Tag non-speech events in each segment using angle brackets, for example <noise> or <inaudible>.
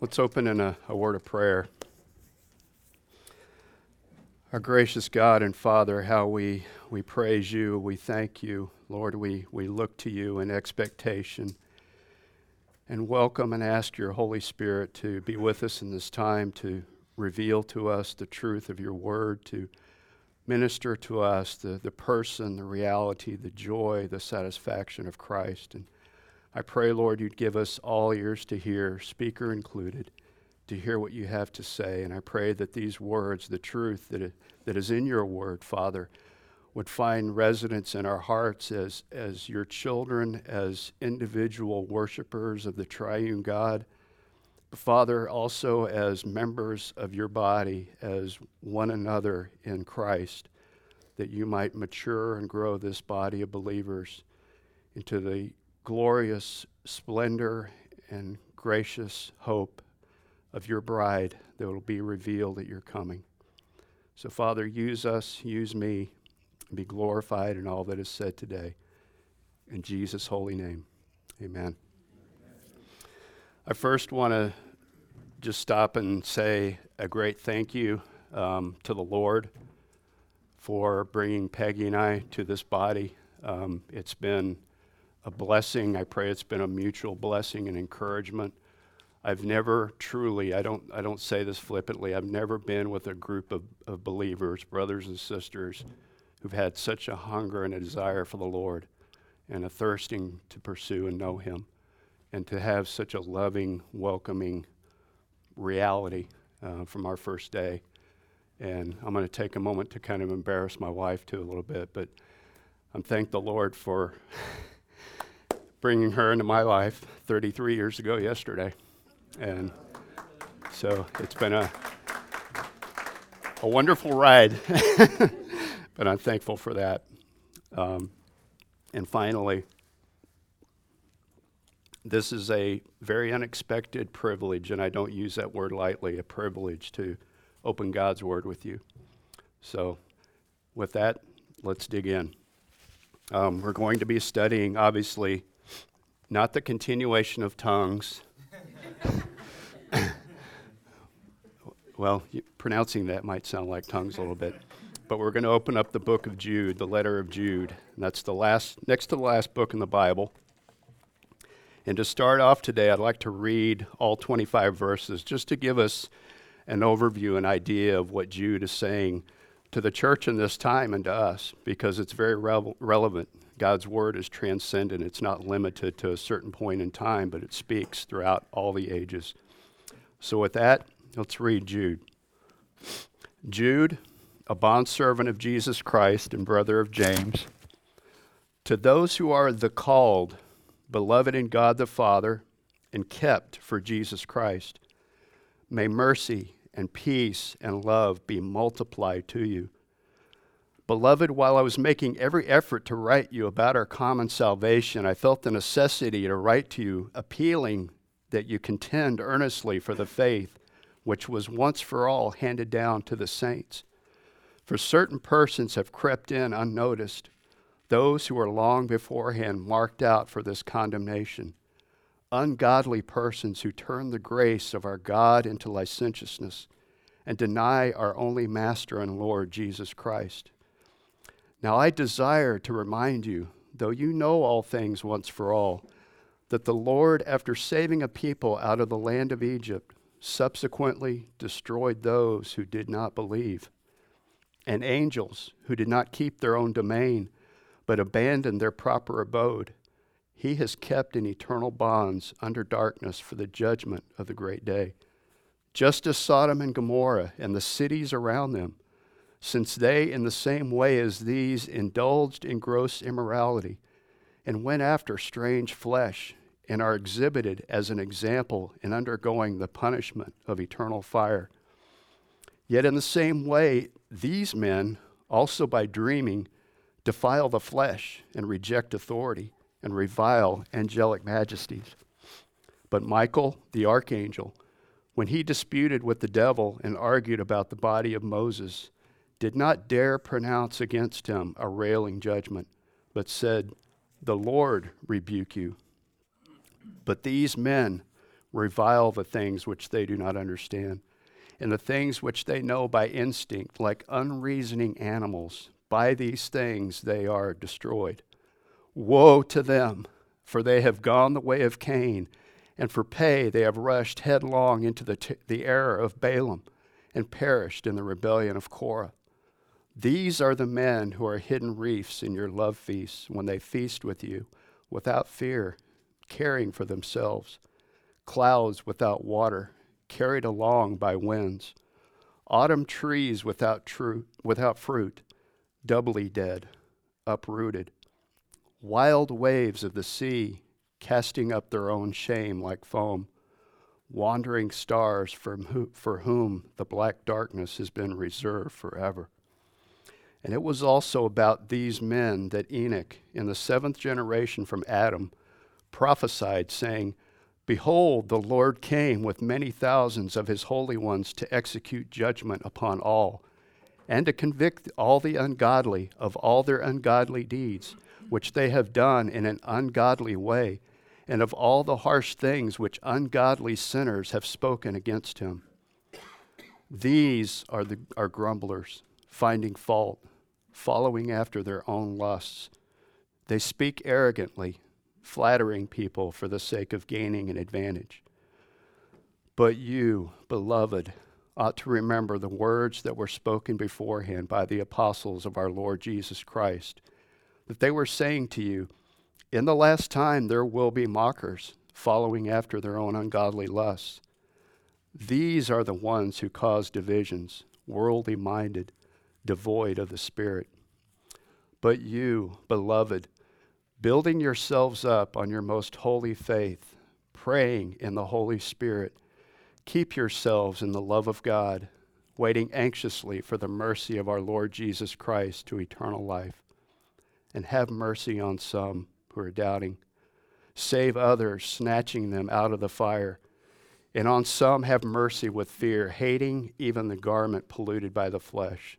Let's open in a, a, word of prayer. Our gracious God and Father, how we, we praise you, we thank you. Lord, we, we look to you in expectation and welcome and ask your Holy Spirit to be with us in this time to reveal to us the truth of your word, to minister to us the, the person, the reality, the joy, the satisfaction of Christ. And I pray, Lord, you'd give us all ears to hear, speaker included, to hear what you have to say. And I pray that these words, the truth that, that is in your word, Father, would find residence in our hearts as, as your children, as individual worshipers of the triune God. Father, also as members of your body, as one another in Christ, that you might mature and grow this body of believers into the glorious splendor and gracious hope of your bride that will be revealed at your coming. So, Father, use us, use me, and be glorified in all that is said today. In Jesus' holy name, amen. I first want to just stop and say a great thank you um, to the Lord for bringing Peggy and I to this body. Um, it's been a blessing. I pray it's been a mutual blessing and encouragement. I've never truly, I don't, I don't say this flippantly, I've never been with a group of, of believers, brothers and sisters, who've had such a hunger and a desire for the Lord and a thirsting to pursue and know Him and to have such a loving, welcoming, reality uh, from our first day. And I'm going to take a moment to kind of embarrass my wife too a little bit, but I'm thank the Lord for <laughs> bringing her into my life 33 years ago yesterday. And so it's been a, a wonderful ride, <laughs> but I'm thankful for that. Um, and finally, this is a very unexpected privilege, and I don't use that word lightly a privilege to open God's Word with you. So, with that, let's dig in. Um, we're going to be studying, obviously, not the continuation of tongues. <laughs> well, pronouncing that might sound like tongues a little bit. But we're going to open up the book of Jude, the letter of Jude. And that's the last, next to the last book in the Bible. And to start off today, I'd like to read all 25 verses just to give us an overview, an idea of what Jude is saying to the church in this time and to us, because it's very re- relevant. God's word is transcendent, it's not limited to a certain point in time, but it speaks throughout all the ages. So, with that, let's read Jude. Jude, a bondservant of Jesus Christ and brother of James, to those who are the called, beloved in God the Father, and kept for Jesus Christ. May mercy and peace and love be multiplied to you. Beloved, while I was making every effort to write you about our common salvation, I felt the necessity to write to you, appealing that you contend earnestly for the faith which was once for all handed down to the saints. For certain persons have crept in unnoticed those who were long beforehand marked out for this condemnation, ungodly persons who turn the grace of our God into licentiousness and deny our only Master and Lord Jesus Christ. Now I desire to remind you, though you know all things once for all, that the Lord, after saving a people out of the land of Egypt, subsequently destroyed those who did not believe, and angels who did not keep their own domain but abandoned their proper abode, he has kept in eternal bonds under darkness for the judgment of the great day. Just as Sodom and Gomorrah and the cities around them, since they, in the same way as these, indulged in gross immorality and went after strange flesh and are exhibited as an example in undergoing the punishment of eternal fire. Yet, in the same way, these men, also by dreaming, defile the flesh and reject authority and revile angelic majesties. But Michael, the archangel, when he disputed with the devil and argued about the body of Moses, did not dare pronounce against him a railing judgment, but said, The Lord rebuke you. But these men revile the things which they do not understand, and the things which they know by instinct, like unreasoning animals. By these things they are destroyed. Woe to them, for they have gone the way of Cain, and for pay they have rushed headlong into the, t- the error of Balaam, and perished in the rebellion of Korah. These are the men who are hidden reefs in your love feasts when they feast with you without fear, caring for themselves, clouds without water, carried along by winds, autumn trees without, tru- without fruit, doubly dead, uprooted, wild waves of the sea casting up their own shame like foam, wandering stars from for whom the black darkness has been reserved forever. And it was also about these men that Enoch, in the seventh generation from Adam, prophesied, saying, Behold, the Lord came with many thousands of his holy ones to execute judgment upon all, and to convict all the ungodly of all their ungodly deeds, which they have done in an ungodly way, and of all the harsh things which ungodly sinners have spoken against him. These are, the, are grumblers, finding fault following after their own lusts. They speak arrogantly, flattering people for the sake of gaining an advantage. But you, beloved, ought to remember the words that were spoken beforehand by the apostles of our Lord Jesus Christ, that they were saying to you, In the last time there will be mockers, following after their own ungodly lusts. These are the ones who cause divisions, worldly minded devoid of the Spirit. But you, beloved, building yourselves up on your most holy faith, praying in the Holy Spirit, keep yourselves in the love of God, waiting anxiously for the mercy of our Lord Jesus Christ to eternal life. And have mercy on some who are doubting. Save others, snatching them out of the fire. And on some have mercy with fear, hating even the garment polluted by the flesh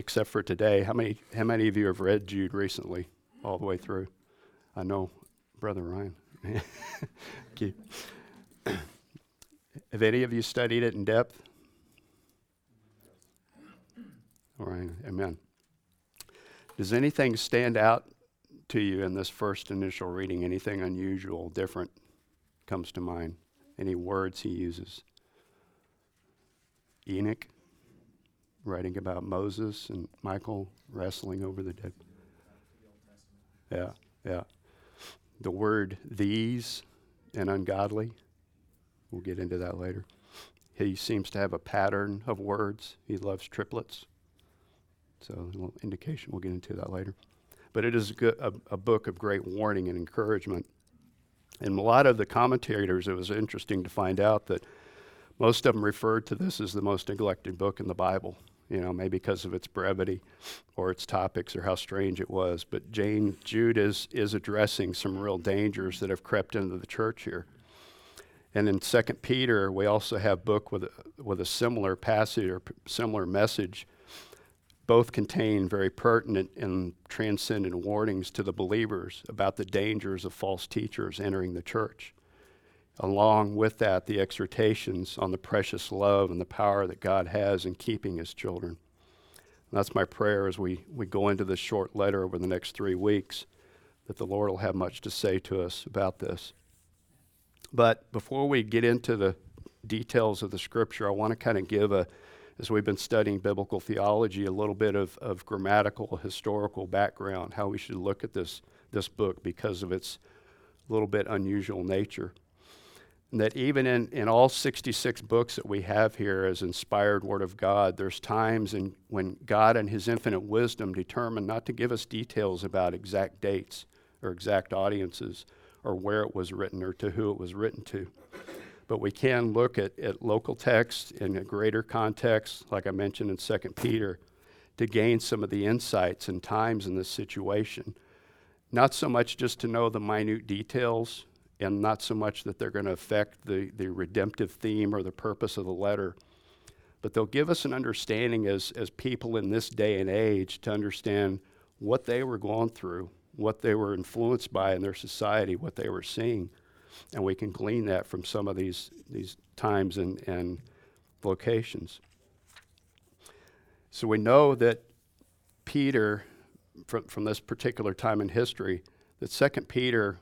except for today. How many, how many of you have read Jude recently, all the way through? I know, Brother Ryan. <laughs> <clears throat> have any of you studied it in depth? All right, amen. Does anything stand out to you in this first initial reading? Anything unusual, different comes to mind? Any words he uses? Enoch? Writing about Moses and Michael wrestling over the dead. Yeah, yeah. The word these and ungodly, we'll get into that later. He seems to have a pattern of words. He loves triplets. So, a little indication, we'll get into that later. But it is a, good, a, a book of great warning and encouragement. And a lot of the commentators, it was interesting to find out that most of them referred to this as the most neglected book in the Bible you know, maybe because of its brevity or its topics or how strange it was. But Jane Jude is, is addressing some real dangers that have crept into the church here. And in Second Peter, we also have book with a, with a similar passage or p- similar message. Both contain very pertinent and transcendent warnings to the believers about the dangers of false teachers entering the church along with that, the exhortations on the precious love and the power that God has in keeping his children. And that's my prayer as we, we go into this short letter over the next three weeks, that the Lord will have much to say to us about this. But before we get into the details of the scripture, I want to kind of give a, as we've been studying biblical theology, a little bit of, of grammatical, historical background, how we should look at this, this book because of its little bit unusual nature that even in, in all 66 books that we have here as inspired Word of God, there's times in, when God and His infinite wisdom determined not to give us details about exact dates or exact audiences or where it was written or to who it was written to. but we can look at, at local text in a greater context, like I mentioned in 2 Peter, to gain some of the insights and times in this situation. Not so much just to know the minute details, and not so much that they're going to affect the, the redemptive theme or the purpose of the letter, but they'll give us an understanding as, as people in this day and age to understand what they were going through, what they were influenced by in their society, what they were seeing. And we can glean that from some of these, these times and, and locations. So we know that Peter, from, from this particular time in history, that Second Peter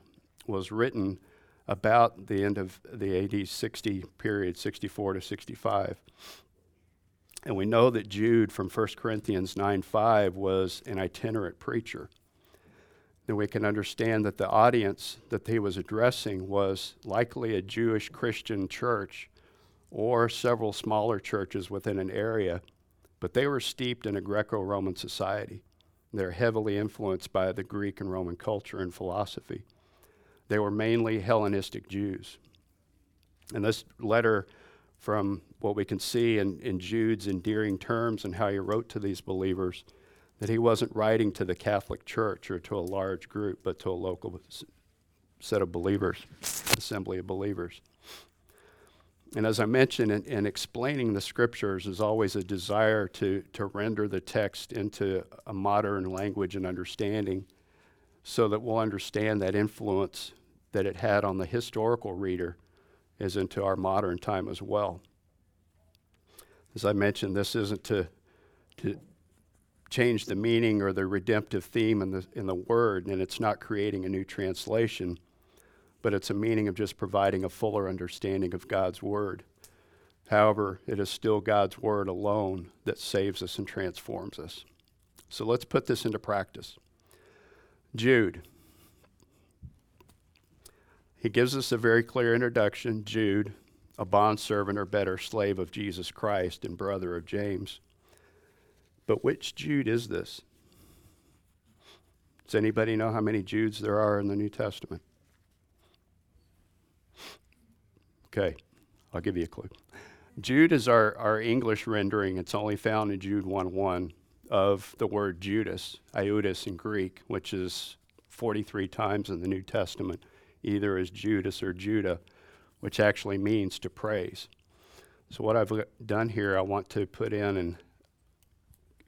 was written about the end of the AD 60 period, 64 to 65. And we know that Jude from 1 Corinthians 9 5 was an itinerant preacher. Then we can understand that the audience that he was addressing was likely a Jewish Christian church or several smaller churches within an area but they were steeped in a Greco Roman society. They're heavily influenced by the Greek and Roman culture and philosophy. They were mainly Hellenistic Jews. And this letter, from what we can see in, in Jude's endearing terms and how he wrote to these believers, that he wasn't writing to the Catholic Church or to a large group, but to a local set of believers, assembly of believers. And as I mentioned, in, in, explaining the scriptures is always a desire to, to render the text into a modern language and understanding so that we'll understand that influence that it had on the historical reader is into our modern time as well. As I mentioned, this isn't to, to change the meaning or the redemptive theme in the, in the word, and it's not creating a new translation but it's a meaning of just providing a fuller understanding of God's Word. However, it is still God's Word alone that saves us and transforms us. So let's put this into practice. Jude. He gives us a very clear introduction. Jude, a bondservant or better slave of Jesus Christ and brother of James. But which Jude is this? Does anybody know how many Judes there are in the New Testament? Okay, I'll give you a clue. Jude is our, our English rendering. It's only found in Jude 1 1 of the word Judas, Iudas in Greek, which is 43 times in the New Testament, either as Judas or Judah, which actually means to praise. So, what I've done here, I want to put in, and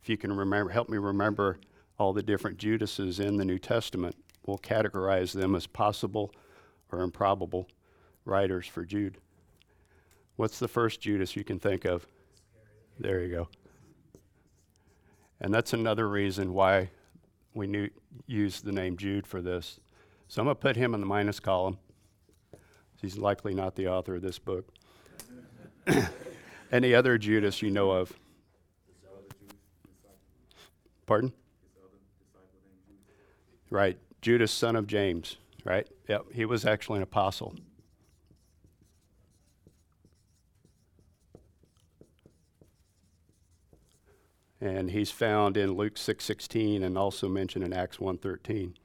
if you can remember, help me remember all the different Judases in the New Testament. We'll categorize them as possible or improbable writers for Jude. What's the first Judas you can think of? There you go. And that's another reason why we knew, use the name Jude for this. So I'm going to put him in the minus column. He's likely not the author of this book. <coughs> Any other Judas you know of? Pardon? Right. Judas, son of James, right? Yep. He was actually an apostle. and he's found in Luke 6:16 and also mentioned in Acts 1:13.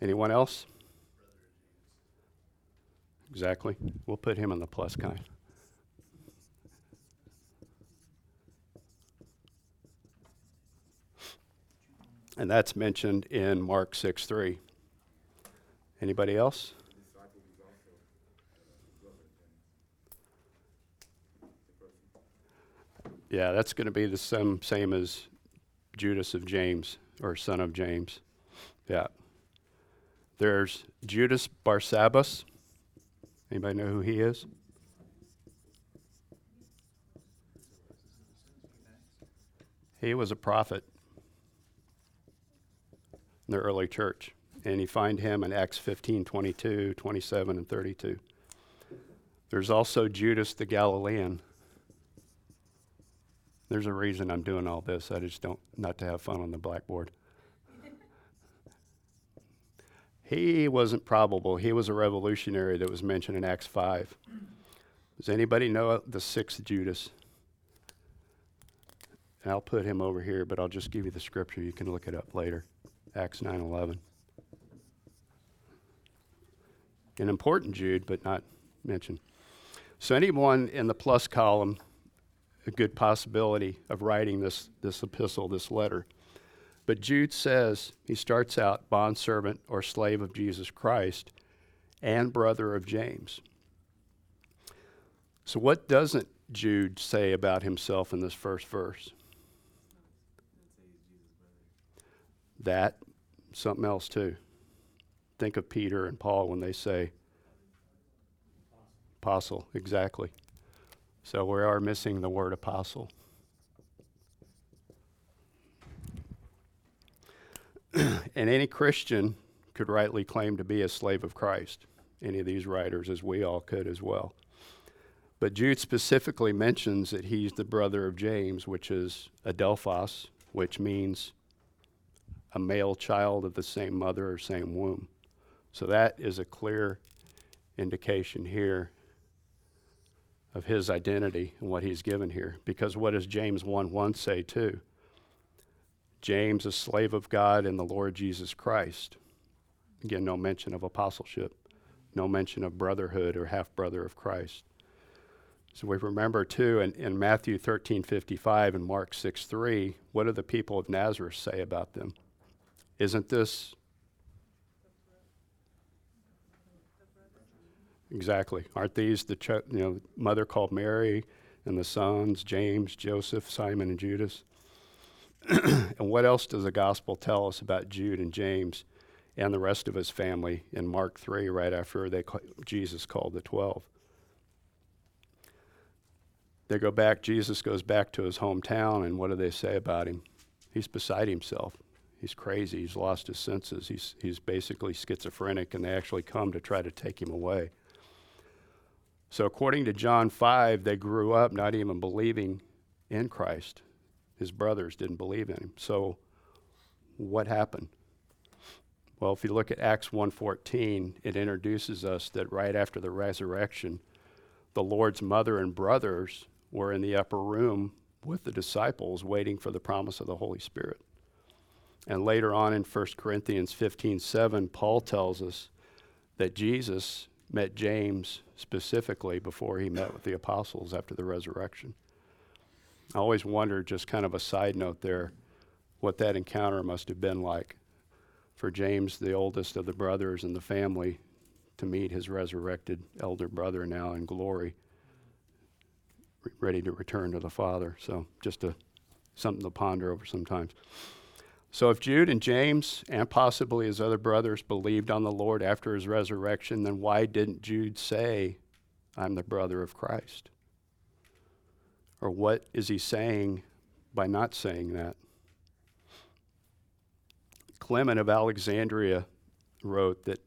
Anyone else? Exactly. We'll put him in the plus kind. And that's mentioned in Mark 6:3. Anybody else? Yeah, that's going to be the same, same as Judas of James or son of James. Yeah. There's Judas Barsabbas. Anybody know who he is? He was a prophet in the early church. And you find him in Acts 15, 22, 27, and 32. There's also Judas the Galilean. There's a reason I'm doing all this. I just don't, not to have fun on the blackboard. He wasn't probable. He was a revolutionary that was mentioned in Acts 5. Does anybody know the sixth Judas? And I'll put him over here, but I'll just give you the scripture. You can look it up later. Acts 9:11. An important Jude, but not mentioned. So, anyone in the plus column, a good possibility of writing this, this epistle, this letter. But Jude says, he starts out bondservant or slave of Jesus Christ and brother of James. So, what doesn't Jude say about himself in this first verse? That, something else too. Think of Peter and Paul when they say, apostle, exactly. So we are missing the word apostle. <clears throat> and any Christian could rightly claim to be a slave of Christ. Any of these writers, as we all could as well. But Jude specifically mentions that he's the brother of James, which is Adelphos, which means a male child of the same mother or same womb. So that is a clear indication here of his identity and what he's given here. Because what does James 1 1 say too? James, a slave of God and the Lord Jesus Christ. Again, no mention of apostleship, no mention of brotherhood or half brother of Christ. So we remember too in, in Matthew 13 55 and Mark 6 3, what do the people of Nazareth say about them? Isn't this Exactly. Aren't these the you know mother called Mary and the sons James, Joseph, Simon, and Judas? <clears throat> and what else does the gospel tell us about Jude and James and the rest of his family in Mark 3 right after they Jesus called the 12? They go back, Jesus goes back to his hometown, and what do they say about him? He's beside himself. He's crazy. He's lost his senses. He's, he's basically schizophrenic, and they actually come to try to take him away. So, according to John 5, they grew up not even believing in Christ. His brothers didn't believe in him. So, what happened? Well, if you look at Acts 1:14, it introduces us that right after the resurrection, the Lord's mother and brothers were in the upper room with the disciples waiting for the promise of the Holy Spirit. And later on in 1 Corinthians 15:7, Paul tells us that Jesus met James specifically before he met with the apostles after the resurrection. I always wonder, just kind of a side note there, what that encounter must have been like for James, the oldest of the brothers in the family, to meet his resurrected elder brother now in glory, ready to return to the Father. So, just a, something to ponder over sometimes. So, if Jude and James and possibly his other brothers believed on the Lord after his resurrection, then why didn't Jude say, I'm the brother of Christ? Or what is he saying by not saying that? Clement of Alexandria wrote that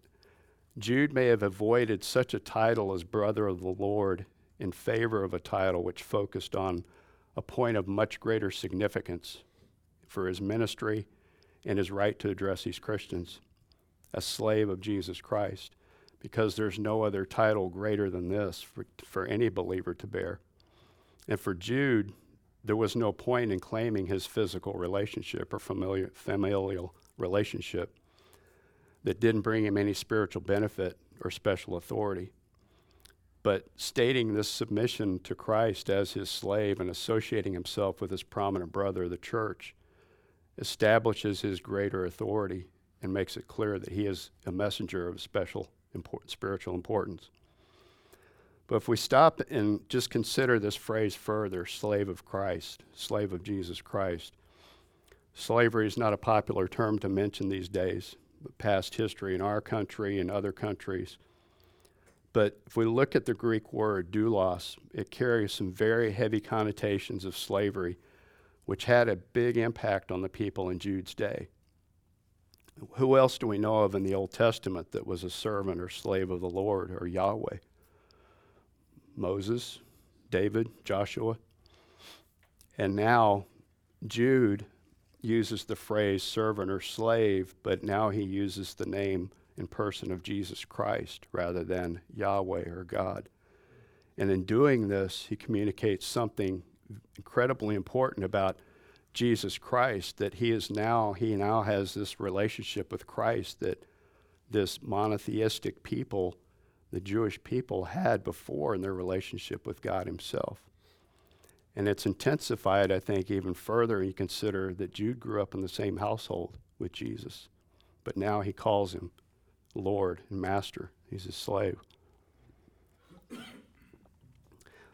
Jude may have avoided such a title as brother of the Lord in favor of a title which focused on a point of much greater significance for his ministry and his right to address these Christians, a slave of Jesus Christ, because there's no other title greater than this for, for any believer to bear. And for Jude, there was no point in claiming his physical relationship or familiar, familial relationship that didn't bring him any spiritual benefit or special authority. But stating this submission to Christ as his slave and associating himself with his prominent brother, the church, establishes his greater authority and makes it clear that he is a messenger of special import, spiritual importance. But if we stop and just consider this phrase further slave of Christ, slave of Jesus Christ, slavery is not a popular term to mention these days, but past history in our country and other countries. But if we look at the Greek word doulos, it carries some very heavy connotations of slavery which had a big impact on the people in Jude's day. Who else do we know of in the Old Testament that was a servant or slave of the Lord or Yahweh? Moses, David, Joshua. And now Jude uses the phrase servant or slave, but now he uses the name and person of Jesus Christ rather than Yahweh or God. And in doing this, he communicates something incredibly important about Jesus Christ that he is now he now has this relationship with Christ that this monotheistic people the Jewish people had before in their relationship with God Himself. And it's intensified, I think, even further. You consider that Jude grew up in the same household with Jesus, but now he calls him Lord and Master. He's his slave.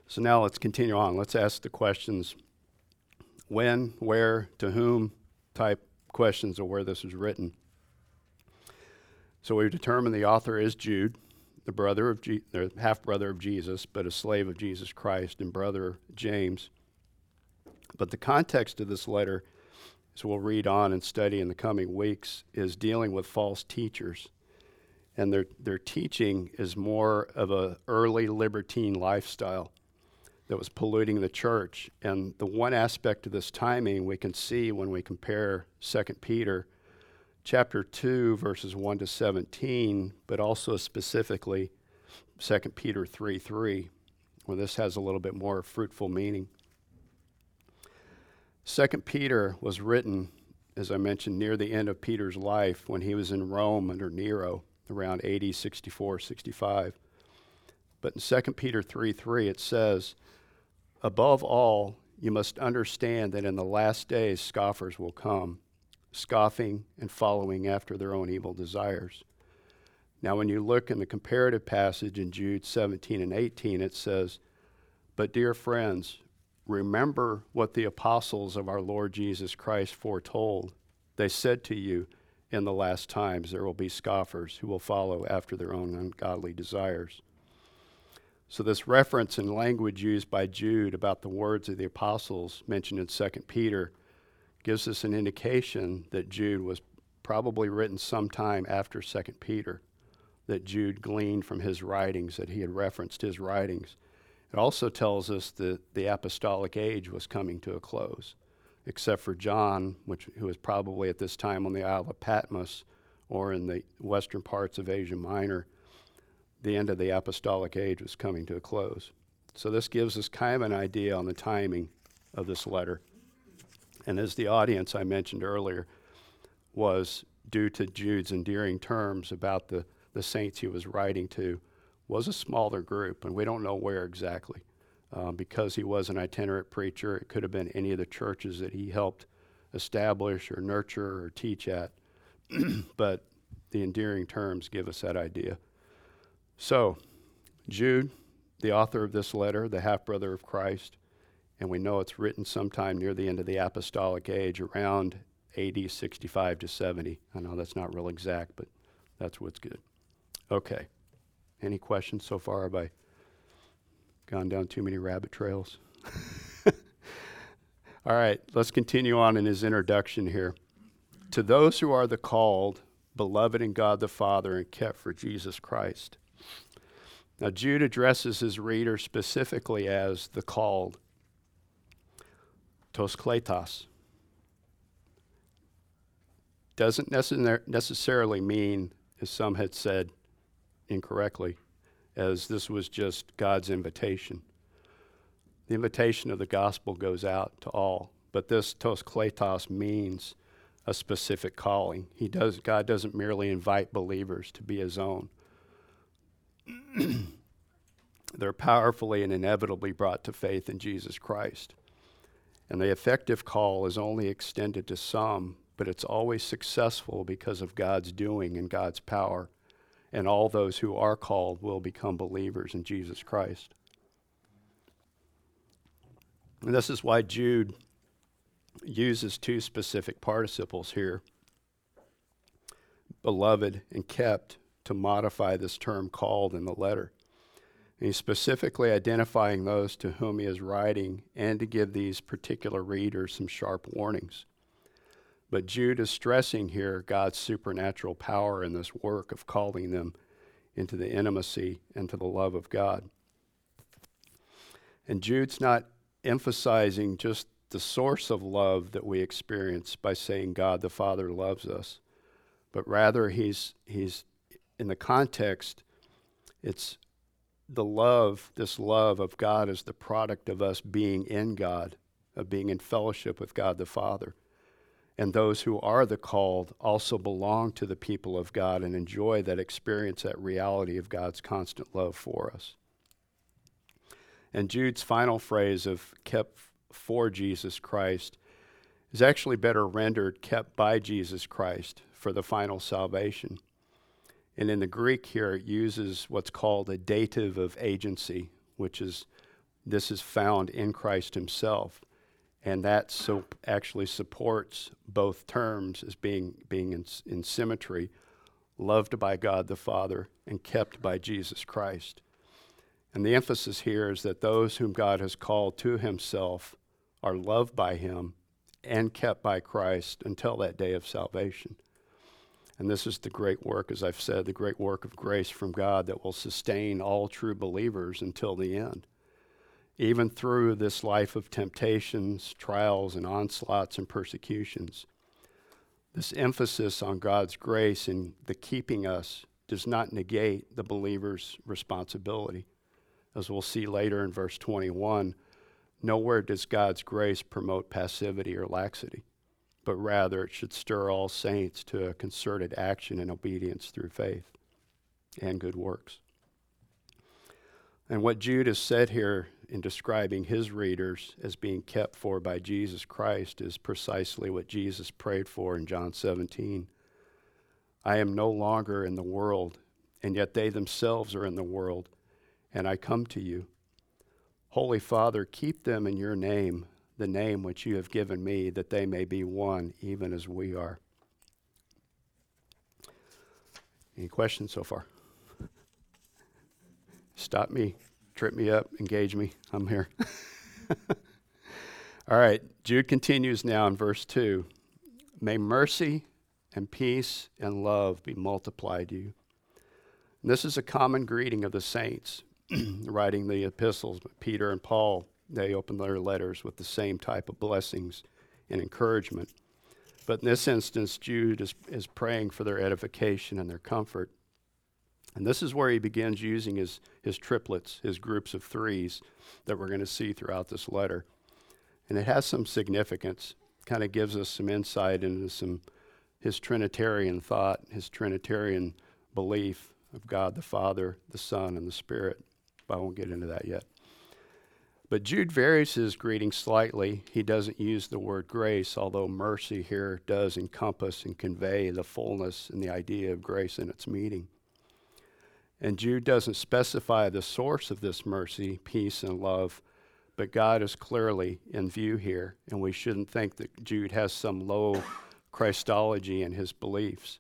So now let's continue on. Let's ask the questions when, where, to whom type questions of where this was written. So we've determined the author is Jude, the brother of Je- the half brother of Jesus, but a slave of Jesus Christ, and brother James. But the context of this letter, as we'll read on and study in the coming weeks, is dealing with false teachers. And their, their teaching is more of a early libertine lifestyle that was polluting the church. And the one aspect of this timing we can see when we compare 2 Peter chapter 2 verses 1 to 17, but also specifically 2 Peter 3 3, where this has a little bit more fruitful meaning. 2 Peter was written, as I mentioned, near the end of Peter's life when he was in Rome under Nero around AD 64 65. But in 2 Peter 3 3, it says, Above all, you must understand that in the last days scoffers will come, scoffing and following after their own evil desires. Now, when you look in the comparative passage in Jude 17 and 18, it says, But dear friends, remember what the apostles of our Lord Jesus Christ foretold. They said to you, In the last times there will be scoffers who will follow after their own ungodly desires. So, this reference and language used by Jude about the words of the apostles mentioned in 2 Peter gives us an indication that Jude was probably written sometime after 2 Peter, that Jude gleaned from his writings, that he had referenced his writings. It also tells us that the apostolic age was coming to a close, except for John, which, who was probably at this time on the Isle of Patmos or in the western parts of Asia Minor the end of the apostolic age was coming to a close. So this gives us kind of an idea on the timing of this letter. And as the audience I mentioned earlier was due to Jude's endearing terms about the, the saints he was writing to, was a smaller group, and we don't know where exactly. Um, because he was an itinerant preacher, it could have been any of the churches that he helped establish or nurture or teach at. <clears throat> but the endearing terms give us that idea. So, Jude, the author of this letter, the half brother of Christ, and we know it's written sometime near the end of the apostolic age, around AD 65 to 70. I know that's not real exact, but that's what's good. Okay. Any questions so far? Have I gone down too many rabbit trails? <laughs> All right, let's continue on in his introduction here. To those who are the called, beloved in God the Father, and kept for Jesus Christ. Now, Jude addresses his reader specifically as the called, tos kletos. Doesn't necessarily mean, as some had said incorrectly, as this was just God's invitation. The invitation of the gospel goes out to all, but this tos kletos means a specific calling. He does, God doesn't merely invite believers to be his own. <clears throat> they're powerfully and inevitably brought to faith in Jesus Christ. And the effective call is only extended to some, but it's always successful because of God's doing and God's power. And all those who are called will become believers in Jesus Christ. And this is why Jude uses two specific participles here beloved and kept to modify this term called in the letter. And he's specifically identifying those to whom he is writing and to give these particular readers some sharp warnings. But Jude is stressing here God's supernatural power in this work of calling them into the intimacy and to the love of God. And Jude's not emphasizing just the source of love that we experience by saying God the Father loves us, but rather he's, he's in the context, it's the love, this love of God is the product of us being in God, of being in fellowship with God the Father. and those who are the called also belong to the people of God and enjoy that experience, that reality of God's constant love for us. And Jude's final phrase of kept for Jesus Christ is actually better rendered kept by Jesus Christ for the final salvation. And in the Greek here, it uses what's called a dative of agency, which is this is found in Christ himself. And that so actually supports both terms as being, being in, in symmetry, loved by God the Father and kept by Jesus Christ. And the emphasis here is that those whom God has called to himself are loved by him and kept by Christ until that day of salvation. And this is the great work, as I've said, the great work of grace from God that will sustain all true believers until the end. Even through this life of temptations, trials, and onslaughts and persecutions, this emphasis on God's grace and the keeping us does not negate the believer's responsibility. As we'll see later in verse 21, nowhere does God's grace promote passivity or laxity but rather it should stir all saints to a concerted action and obedience through faith and good works. And what Jude has said here in describing his readers as being kept for by Jesus Christ is precisely what Jesus prayed for in John 17. I am no longer in the world, and yet they themselves are in the world, and I come to you. Holy Father, keep them in your name the name which you have given me, that they may be one, even as we are. Any questions so far? Stop me, trip me up, engage me. I'm here. <laughs> All right, Jude continues now in verse 2. May mercy and peace and love be multiplied to you. And this is a common greeting of the saints, <clears throat> writing the epistles, Peter and Paul they open their letters with the same type of blessings and encouragement. But in this instance, Jude is, is praying for their edification and their comfort. And this is where he begins using his, his triplets, his groups of threes that we're going to see throughout this letter. And it has some significance, kind of gives us some insight into some his Trinitarian thought, his Trinitarian belief of God the Father, the Son, and the Spirit. But I won't get into that yet. But Jude varies his greeting slightly. He doesn't use the word grace, although mercy here does encompass and convey the fullness and the idea of grace in its meaning. And Jude doesn't specify the source of this mercy, peace, and love, but God is clearly in view here, and we shouldn't think that Jude has some low Christology in his beliefs.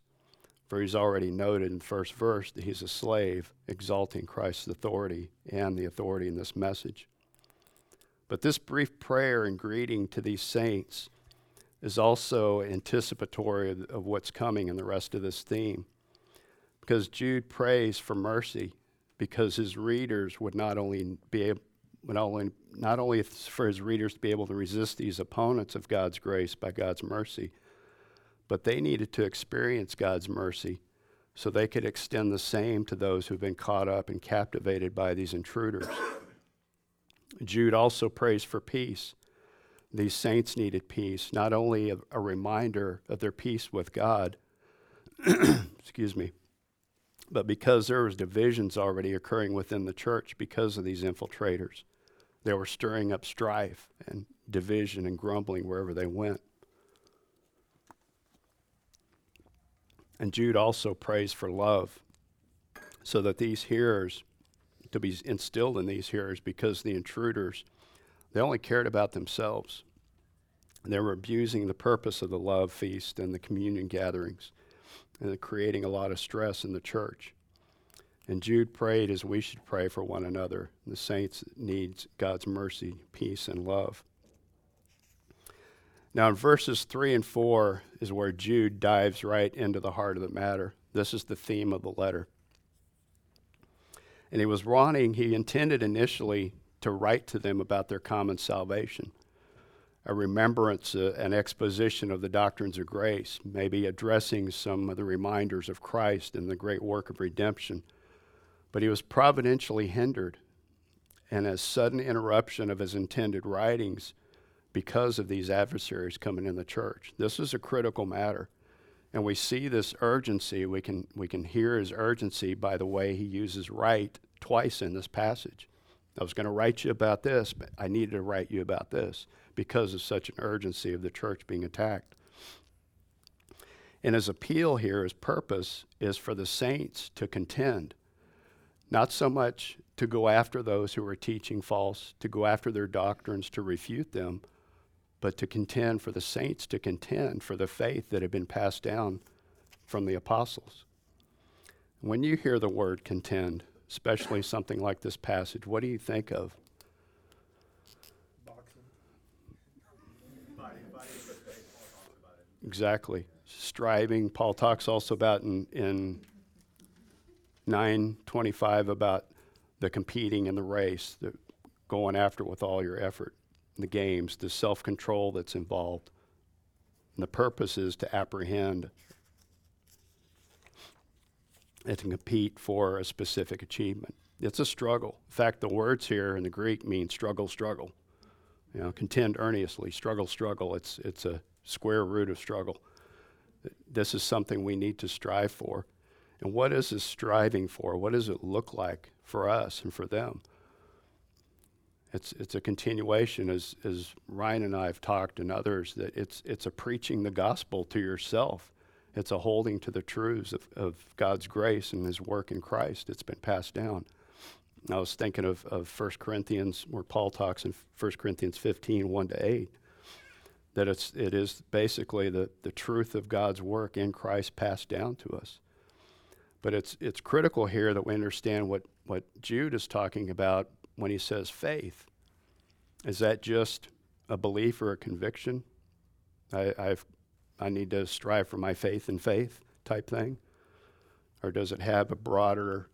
For he's already noted in the first verse that he's a slave, exalting Christ's authority and the authority in this message. But this brief prayer and greeting to these saints is also anticipatory of, what's coming in the rest of this theme. Because Jude prays for mercy because his readers would not only be able, would only, not only for his readers to be able to resist these opponents of God's grace by God's mercy, but they needed to experience God's mercy so they could extend the same to those who've been caught up and captivated by these intruders. Jude also prays for peace. These saints needed peace, not only a, a reminder of their peace with God, <clears throat> excuse me, but because there was divisions already occurring within the church because of these infiltrators. They were stirring up strife and division and grumbling wherever they went. And Jude also prays for love so that these hearers to be instilled in these hearers because the intruders, they only cared about themselves. They were abusing the purpose of the love feast and the communion gatherings and creating a lot of stress in the church. And Jude prayed as we should pray for one another. The saints need God's mercy, peace, and love. Now, in verses 3 and 4 is where Jude dives right into the heart of the matter. This is the theme of the letter. And he was wanting, he intended initially to write to them about their common salvation, a remembrance, uh, an exposition of the doctrines of grace, maybe addressing some of the reminders of Christ and the great work of redemption. But he was providentially hindered, and a sudden interruption of his intended writings because of these adversaries coming in the church. This is a critical matter. And we see this urgency. We can, we can hear his urgency by the way he uses write twice in this passage. I was going to write you about this, but I needed to write you about this because of such an urgency of the church being attacked. And his appeal here, his purpose, is for the saints to contend, not so much to go after those who are teaching false, to go after their doctrines, to refute them, but to contend for the saints to contend for the faith that had been passed down from the apostles. When you hear the word contend, especially something like this passage, what do you think of? Exactly. Striving. Paul talks also about in, in 925 about the competing in the race, the going after with all your effort, the games, the self control that's involved. And the purpose is to apprehend and to compete for a specific achievement. It's a struggle. In fact, the words here in the Greek mean struggle, struggle. You know, contend earnestly, struggle, struggle. It's, it's a square root of struggle. This is something we need to strive for. And what is this striving for? What does it look like for us and for them? It's, it's a continuation, as, as Ryan and I have talked and others, that it's, it's a preaching the gospel to yourself it's a holding to the truths of, of God's grace and His work in Christ. It's been passed down. I was thinking of, of 1 Corinthians, where Paul talks in 1 Corinthians 15, 1 to 8, that it's, it is basically the, the truth of God's work in Christ passed down to us. But it's, it's critical here that we understand what, what Jude is talking about when he says faith. Is that just a belief or a conviction? I, have I need to strive for my faith in faith type thing? Or does it have a broader,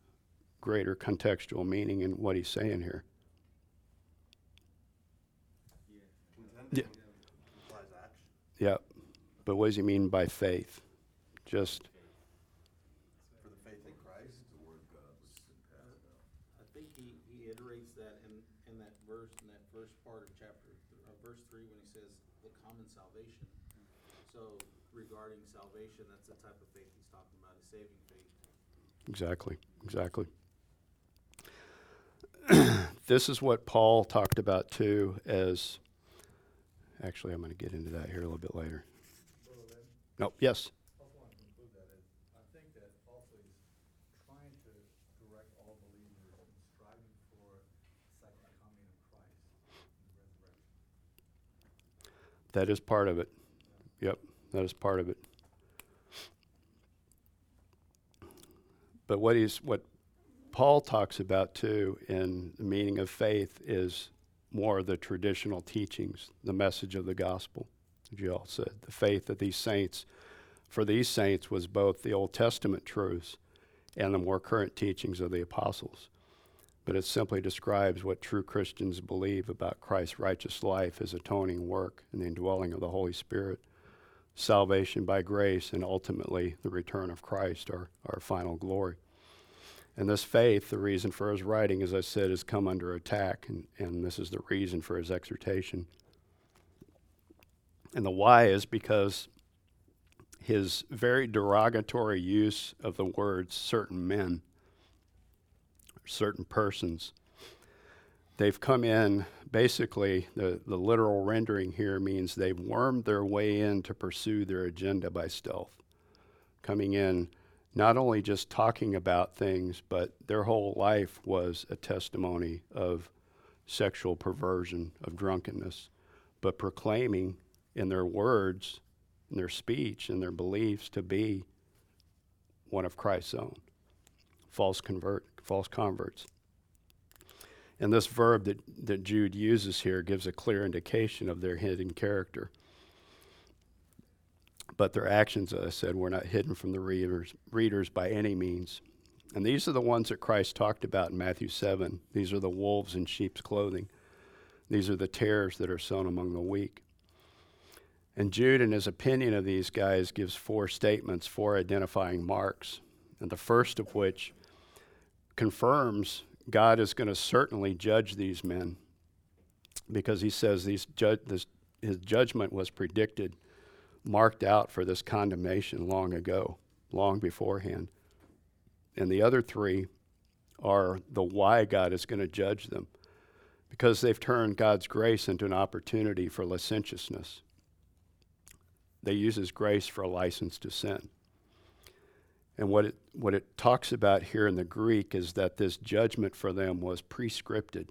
greater contextual meaning in what he's saying here? Yeah. Yeah. But what does he mean by faith? Just for the faith in Christ, the word of God was I think he, he iterates that in, in that verse, in that first part of chapter, uh, verse three, when he says the common salvation. So regarding salvation, that's the type of faith he's talking about, a saving faith. Exactly, exactly. <clears throat> this is what Paul talked about too as actually I'm going to get into that here a little bit later. No, yes. That is part of it. Yep, that is part of it. But what he's what Paul talks about too in the meaning of faith is more the traditional teachings, the message of the gospel, as you all said. The faith of these saints, for these saints, was both the Old Testament truths and the more current teachings of the apostles. But it simply describes what true Christians believe about Christ's righteous life, his atoning work, and the indwelling of the Holy Spirit salvation by grace, and ultimately the return of Christ, our, our final glory. And this faith, the reason for his writing, as I said, has come under attack, and, and this is the reason for his exhortation. And the why is because his very derogatory use of the words certain men, certain persons, they've come in basically the, the literal rendering here means they've wormed their way in to pursue their agenda by stealth. Coming in not only just talking about things but their whole life was a testimony of sexual perversion of drunkenness but proclaiming in their words in their speech in their beliefs to be one of christ's own. False convert false converts and this verb that, that Jude uses here gives a clear indication of their hidden character. But their actions, as I said, were not hidden from the readers, readers by any means. And these are the ones that Christ talked about in Matthew 7. These are the wolves in sheep's clothing. These are the tares that are sown among the weak. And Jude, in his opinion of these guys, gives four statements, four identifying marks. And the first of which confirms God is going to certainly judge these men because he says these ju- this his judgment was predicted, marked out for this condemnation long ago, long beforehand. And the other three are the why God is going to judge them because they've turned God's grace into an opportunity for licentiousness. They use His grace for a license to sin. And what it, what it talks about here in the Greek is that this judgment for them was prescripted.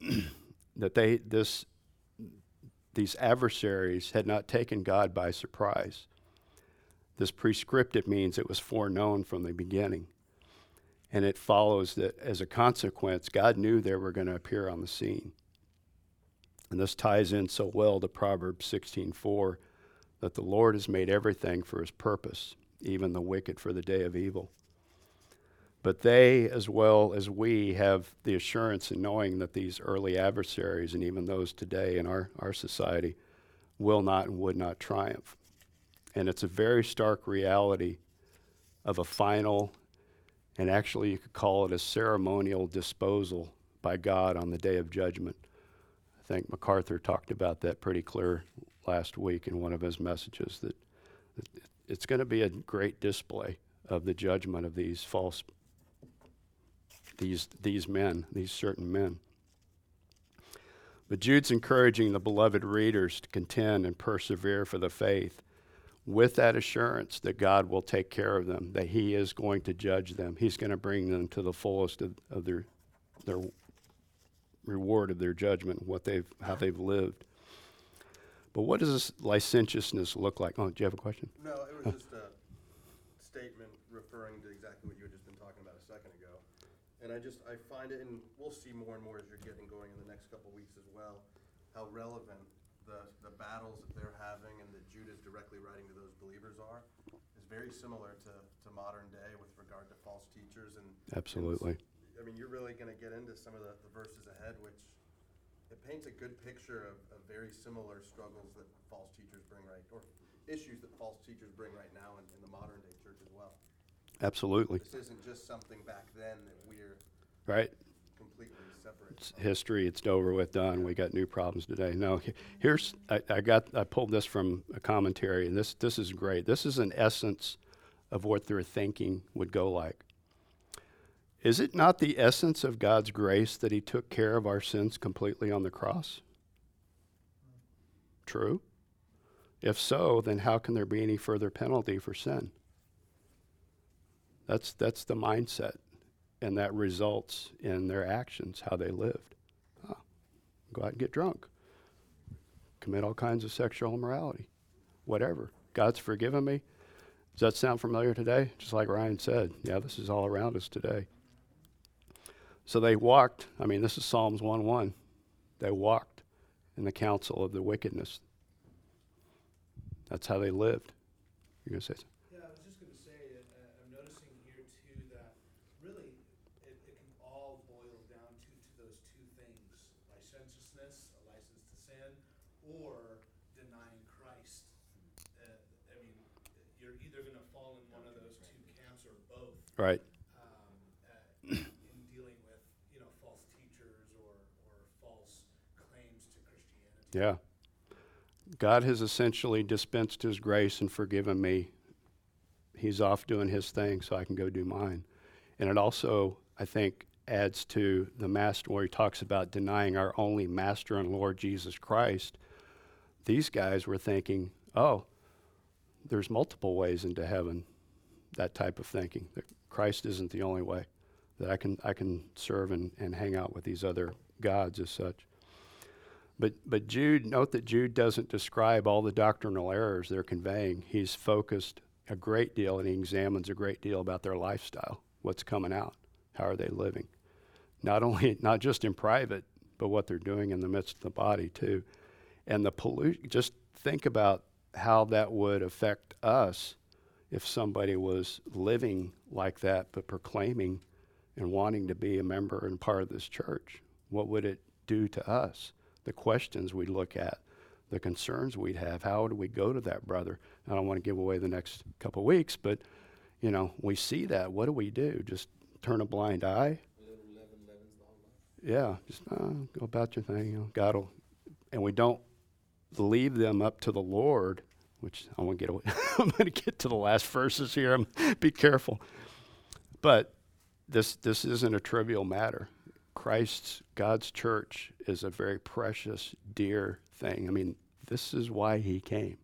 <clears throat> that they, this, these adversaries had not taken God by surprise. This prescriptive means it was foreknown from the beginning. And it follows that as a consequence, God knew they were going to appear on the scene. And this ties in so well to Proverbs 16:4 that the Lord has made everything for his purpose, even the wicked for the day of evil. But they, as well as we, have the assurance in knowing that these early adversaries, and even those today in our, our society, will not and would not triumph. And it's a very stark reality of a final and actually, you could call it a ceremonial disposal by God on the day of judgment. I think MacArthur talked about that pretty clear last week in one of his messages that, that it's going to be a great display of the judgment of these false these these men, these certain men. But Jude's encouraging the beloved readers to contend and persevere for the faith with that assurance that God will take care of them, that He is going to judge them. He's going to bring them to the fullest of, of their, their reward of their judgment, what they've, how they've lived. But what does this licentiousness look like? Oh, do you have a question? No, it was just a statement referring to exactly what you had just been talking about a second ago. And I just, I find it, and we'll see more and more as you're getting going in the next couple of weeks as well, how relevant the, the battles that they're having and that Jude is directly writing to those believers are, is very similar to, to modern day with regard to false teachers and. Absolutely. I mean, you're really gonna get into some of the, the verses ahead, which it paints a good picture of, of very similar struggles that false teachers bring right, or issues that false teachers bring right now in, in the modern day church as well. Absolutely. This isn't just something back then that we're Right? completely separate. It's from. history. It's over with. Done. We got new problems today. No, he- here's I, I got I pulled this from a commentary, and this this is great. This is an essence of what their thinking would go like. Is it not the essence of God's grace that He took care of our sins completely on the cross? True. If so, then how can there be any further penalty for sin? That's that's the mindset and that results in their actions, how they lived. Oh, go out and get drunk, commit all kinds of sexual immorality, whatever. God's forgiven me. Does that sound familiar today? Just like Ryan said, yeah, this is all around us today. So they walked, I mean, this is Psalms 1 1. They walked in the counsel of the wickedness. That's how they lived. You're going to say something? Yeah, Yeah. God has essentially dispensed his grace and forgiven me. He's off doing his thing so I can go do mine. And it also, I think, adds to the master where he talks about denying our only master and Lord Jesus Christ. These guys were thinking, oh, there's multiple ways into heaven. That type of thinking. That Christ isn't the only way. That I can I can serve and, and hang out with these other gods as such. But, but Jude, note that Jude doesn't describe all the doctrinal errors they're conveying. He's focused a great deal and he examines a great deal about their lifestyle, what's coming out, how are they living. Not only, <laughs> not just in private, but what they're doing in the midst of the body too. And the pollution, just think about how that would affect us if somebody was living like that but proclaiming and wanting to be a member and part of this church. What would it do to us? The questions we'd look at, the concerns we'd have. How do we go to that brother? I don't want to give away the next couple weeks, but you know, we see that. What do we do? Just turn a blind eye? Yeah, just uh, go about your thing. You know, God will, and we don't leave them up to the Lord, which I want to get away. <laughs> I'm going to get to the last verses here. I'm, be careful. But this this isn't a trivial matter. Christ's God's church is a very precious, dear thing. I mean, this is why he came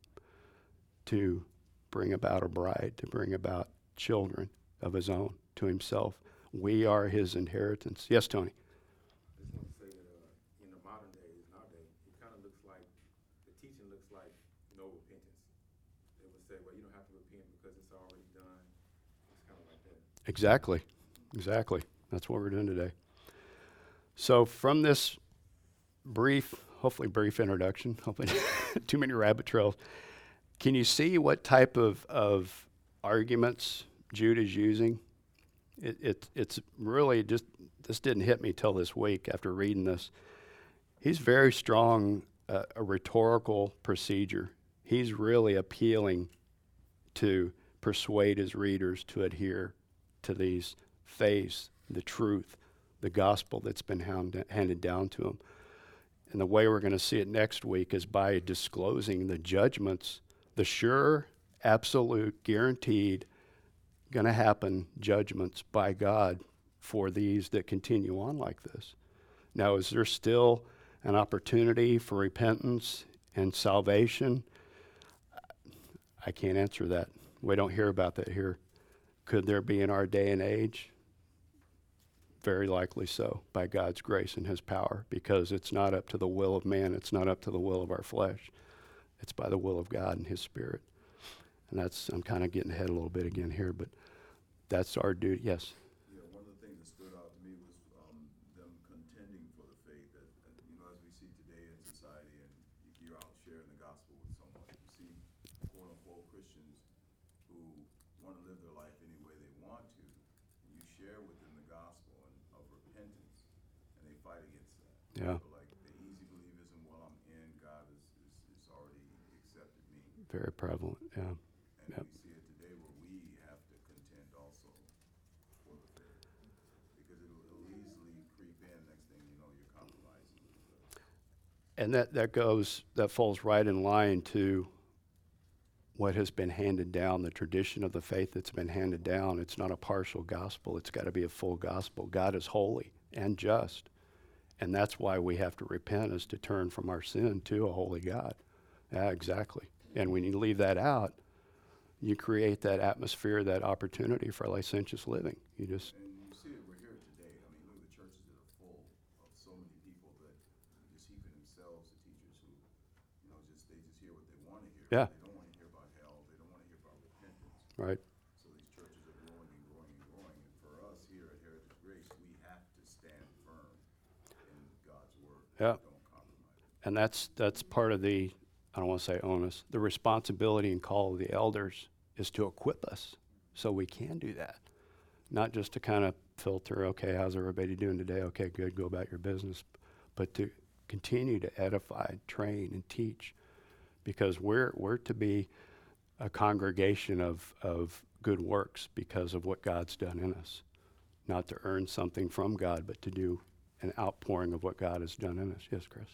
to bring about a bride, to bring about children of his own to himself. We are his inheritance. Yes, Tony. I just want to say that uh, in the modern days, nowadays, it kind of looks like the teaching looks like no repentance. They would say, well, you don't have to repent because it's already done. It's kind of like that. Exactly. Exactly. That's what we're doing today. So, from this brief, hopefully brief introduction, hopefully <laughs> too many rabbit trails, can you see what type of, of arguments Jude is using? It, it, it's really just, this didn't hit me till this week after reading this. He's very strong, uh, a rhetorical procedure. He's really appealing to persuade his readers to adhere to these faiths, the truth, the gospel that's been handed down to them. And the way we're going to see it next week is by disclosing the judgments, the sure, absolute, guaranteed, going to happen judgments by God for these that continue on like this. Now, is there still an opportunity for repentance and salvation? I can't answer that. We don't hear about that here. Could there be in our day and age? Very likely so, by God's grace and His power, because it's not up to the will of man, it's not up to the will of our flesh. It's by the will of God and His Spirit. And that's, I'm kind of getting ahead a little bit again here, but that's our duty. Yes? Yeah, one of the things that stood out to me was um, them contending for the faith that, that, you know, as we see today in society, and you're out sharing the gospel with someone, you see quote unquote Christians who want to live their life any way they want to, and you share with them the gospel and of repentance, and they fight against that. Yeah. So like the easy believism, well, I'm in, God is, is, is already accepted me. Very prevalent, yeah. And Yep. we see it today where we have to contend also for the faith. Because it'll, it'll easily creep in, next thing you know, you're compromising. And that, that goes, that falls right in line to what has been handed down, the tradition of the faith that's been handed down. It's not a partial gospel, it's got to be a full gospel. God is holy and just. And that's why we have to repent, is to turn from our sin to a holy God. Yeah, exactly. And when you leave that out, you create that atmosphere, that opportunity for licentious living. You just, And you see it, we're here today, I mean, look at the churches that are full of so many people that just heaping themselves to teachers who, you know, just, they just hear what they want to hear. Yeah. They don't want to hear about hell, they don't want to hear about repentance. right? So these churches are growing and growing and growing, and for us here at Heritage Grace, we have to stand firm in God's word. Yeah. And that's that's part of the I don't want to say onus. The responsibility and call of the elders is to equip us so we can do that. Not just to kind of filter, okay, how's everybody doing today? Okay, good, go about your business. But to continue to edify, train, and teach. Because we're we're to be a congregation of, of good works because of what God's done in us. Not to earn something from God, but to do an outpouring of what God has done in us. Yes, Chris.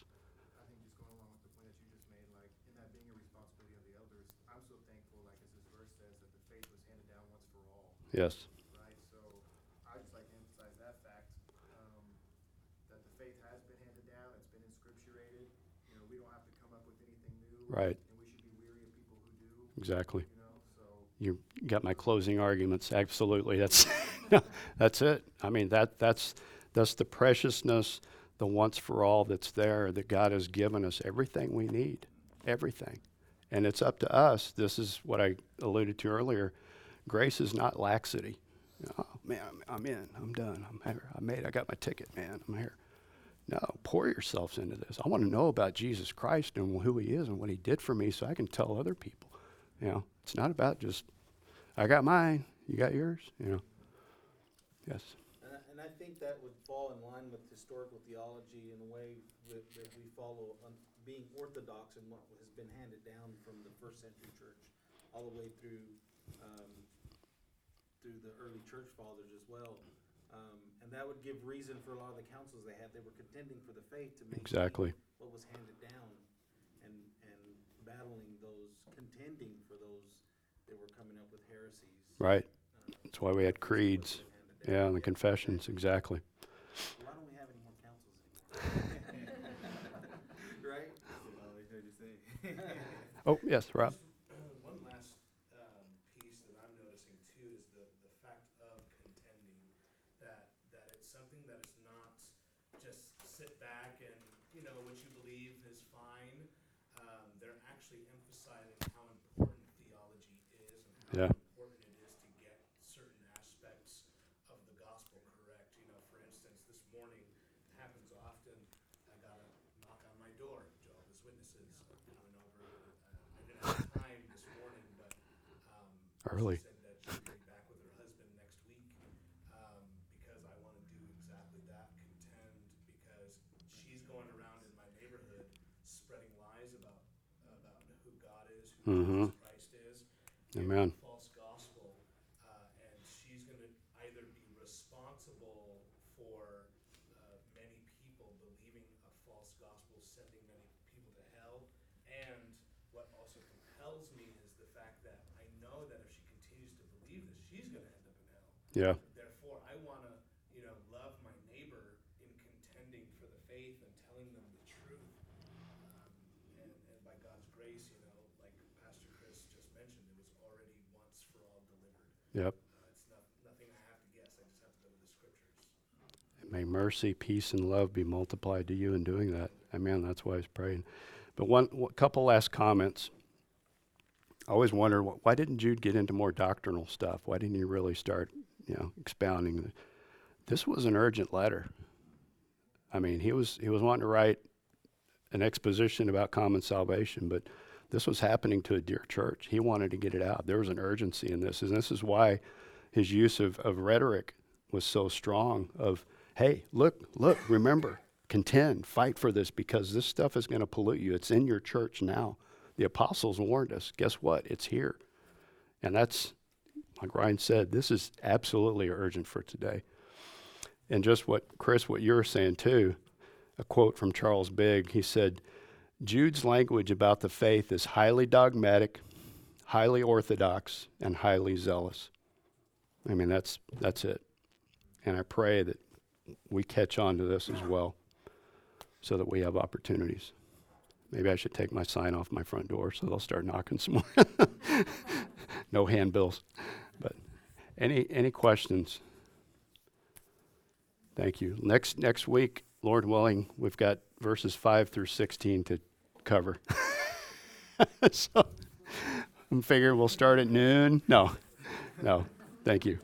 I think just going along with the point that you just made, like, in that being a responsibility of the elders, I'm so thankful, like, as this verse says, that the faith was handed down once for all, Yes. right? So, I just like to emphasize that fact, um, that the faith has been handed down, it's been inscripturated, you know, we don't have to come up with anything new. Right. And we should be weary of people who do, Exactly. you know, so, You got my closing arguments. Absolutely. That's <laughs> that's it. I mean that that's that's the preciousness, the once for all that's there that God has given us everything we need. Everything. And it's up to us. This is what I alluded to earlier. Grace is not laxity. Oh man, I'm, I'm in. I'm done. I'm here. I made. I got my ticket, man. I'm here. No, pour yourselves into this. I want to know about Jesus Christ and who He is and what He did for me, so I can tell other people. You know, it's not about just I got mine, you got yours. You know. Yes. And I, think that would fall in line with historical theology in a way that, that we follow on being orthodox in what has been handed down from the first century church all the way through, um, through the early church fathers as well. Um, and that would give reason for a lot of the councils they had. They were contending for the faith to maintain Exactly. what was handed down. And, and battling those, contending for those that were coming up with heresies. Right. Uh, That's why we had creeds. They handed down. Yeah, and the confessions, exactly. Why don't we have any more councils anymore? Right? That's what I always heard you say. Oh, yes, Rob. One last, um, piece that I'm noticing too is the, the fact of contending, that, that it's something that is not just sit back and, you know, what you believe is fine. Um, they're actually emphasizing how important theology is and Yeah. how important it is to get certain aspects of the gospel correct. You know, for instance, this morning, it happens often, I got a knock on my door, Jehovah's Witnesses are coming over. Uh, I didn't have time this morning, but, um, Early. she said that she'll be back with her husband next week, um, because I wanna do exactly that, contend, because she's going around in my neighborhood spreading lies about, about who God is, who Mhm. Jesus Mm-hmm. Christ is. Amen. False gospel, uh, and she's gonna either be responsible for, uh, many people believing a false gospel, sending many people to hell. And what also compels me is the fact that I know that if she continues to believe this, she's gonna end up in hell. Yeah. Therefore, I wanna, you know, love my neighbor in contending for the faith and telling them the truth. Um, and, and by God's grace, you know, like Pastor Chris just mentioned, it was already once for all delivered. Yep. Uh, it's not, nothing I have to guess, I just have to go to the scriptures. May mercy, peace, and love be multiplied to you in doing that. Amen. That's why I was praying. But one, one couple last comments. I always wonder why didn't Jude get into more doctrinal stuff? Why didn't he really start, you know, expounding? This was an urgent letter. I mean, he was he was wanting to write an exposition about common salvation, but this was happening to a dear church. He wanted to get it out. There was an urgency in this, and this is why his use of, of rhetoric was so strong. Of hey, look, look, remember, contend, fight for this because this stuff is going to pollute you. It's in your church now. The apostles warned us. Guess what? It's here, and that's like Ryan said. This is absolutely urgent for today. And just what Chris, what you're saying too, a quote from Charles Bigg. He said, Jude's language about the faith is highly dogmatic, highly orthodox, and highly zealous. I mean, that's that's it. And I pray that we catch on to this as well, so that we have opportunities. Maybe I should take my sign off my front door so they'll start knocking some more. <laughs> no handbills. Any any questions? Thank you. Next next week, Lord willing, we've got verses five through sixteen to cover. <laughs> so I'm figuring we'll start at noon. No, no. Thank you.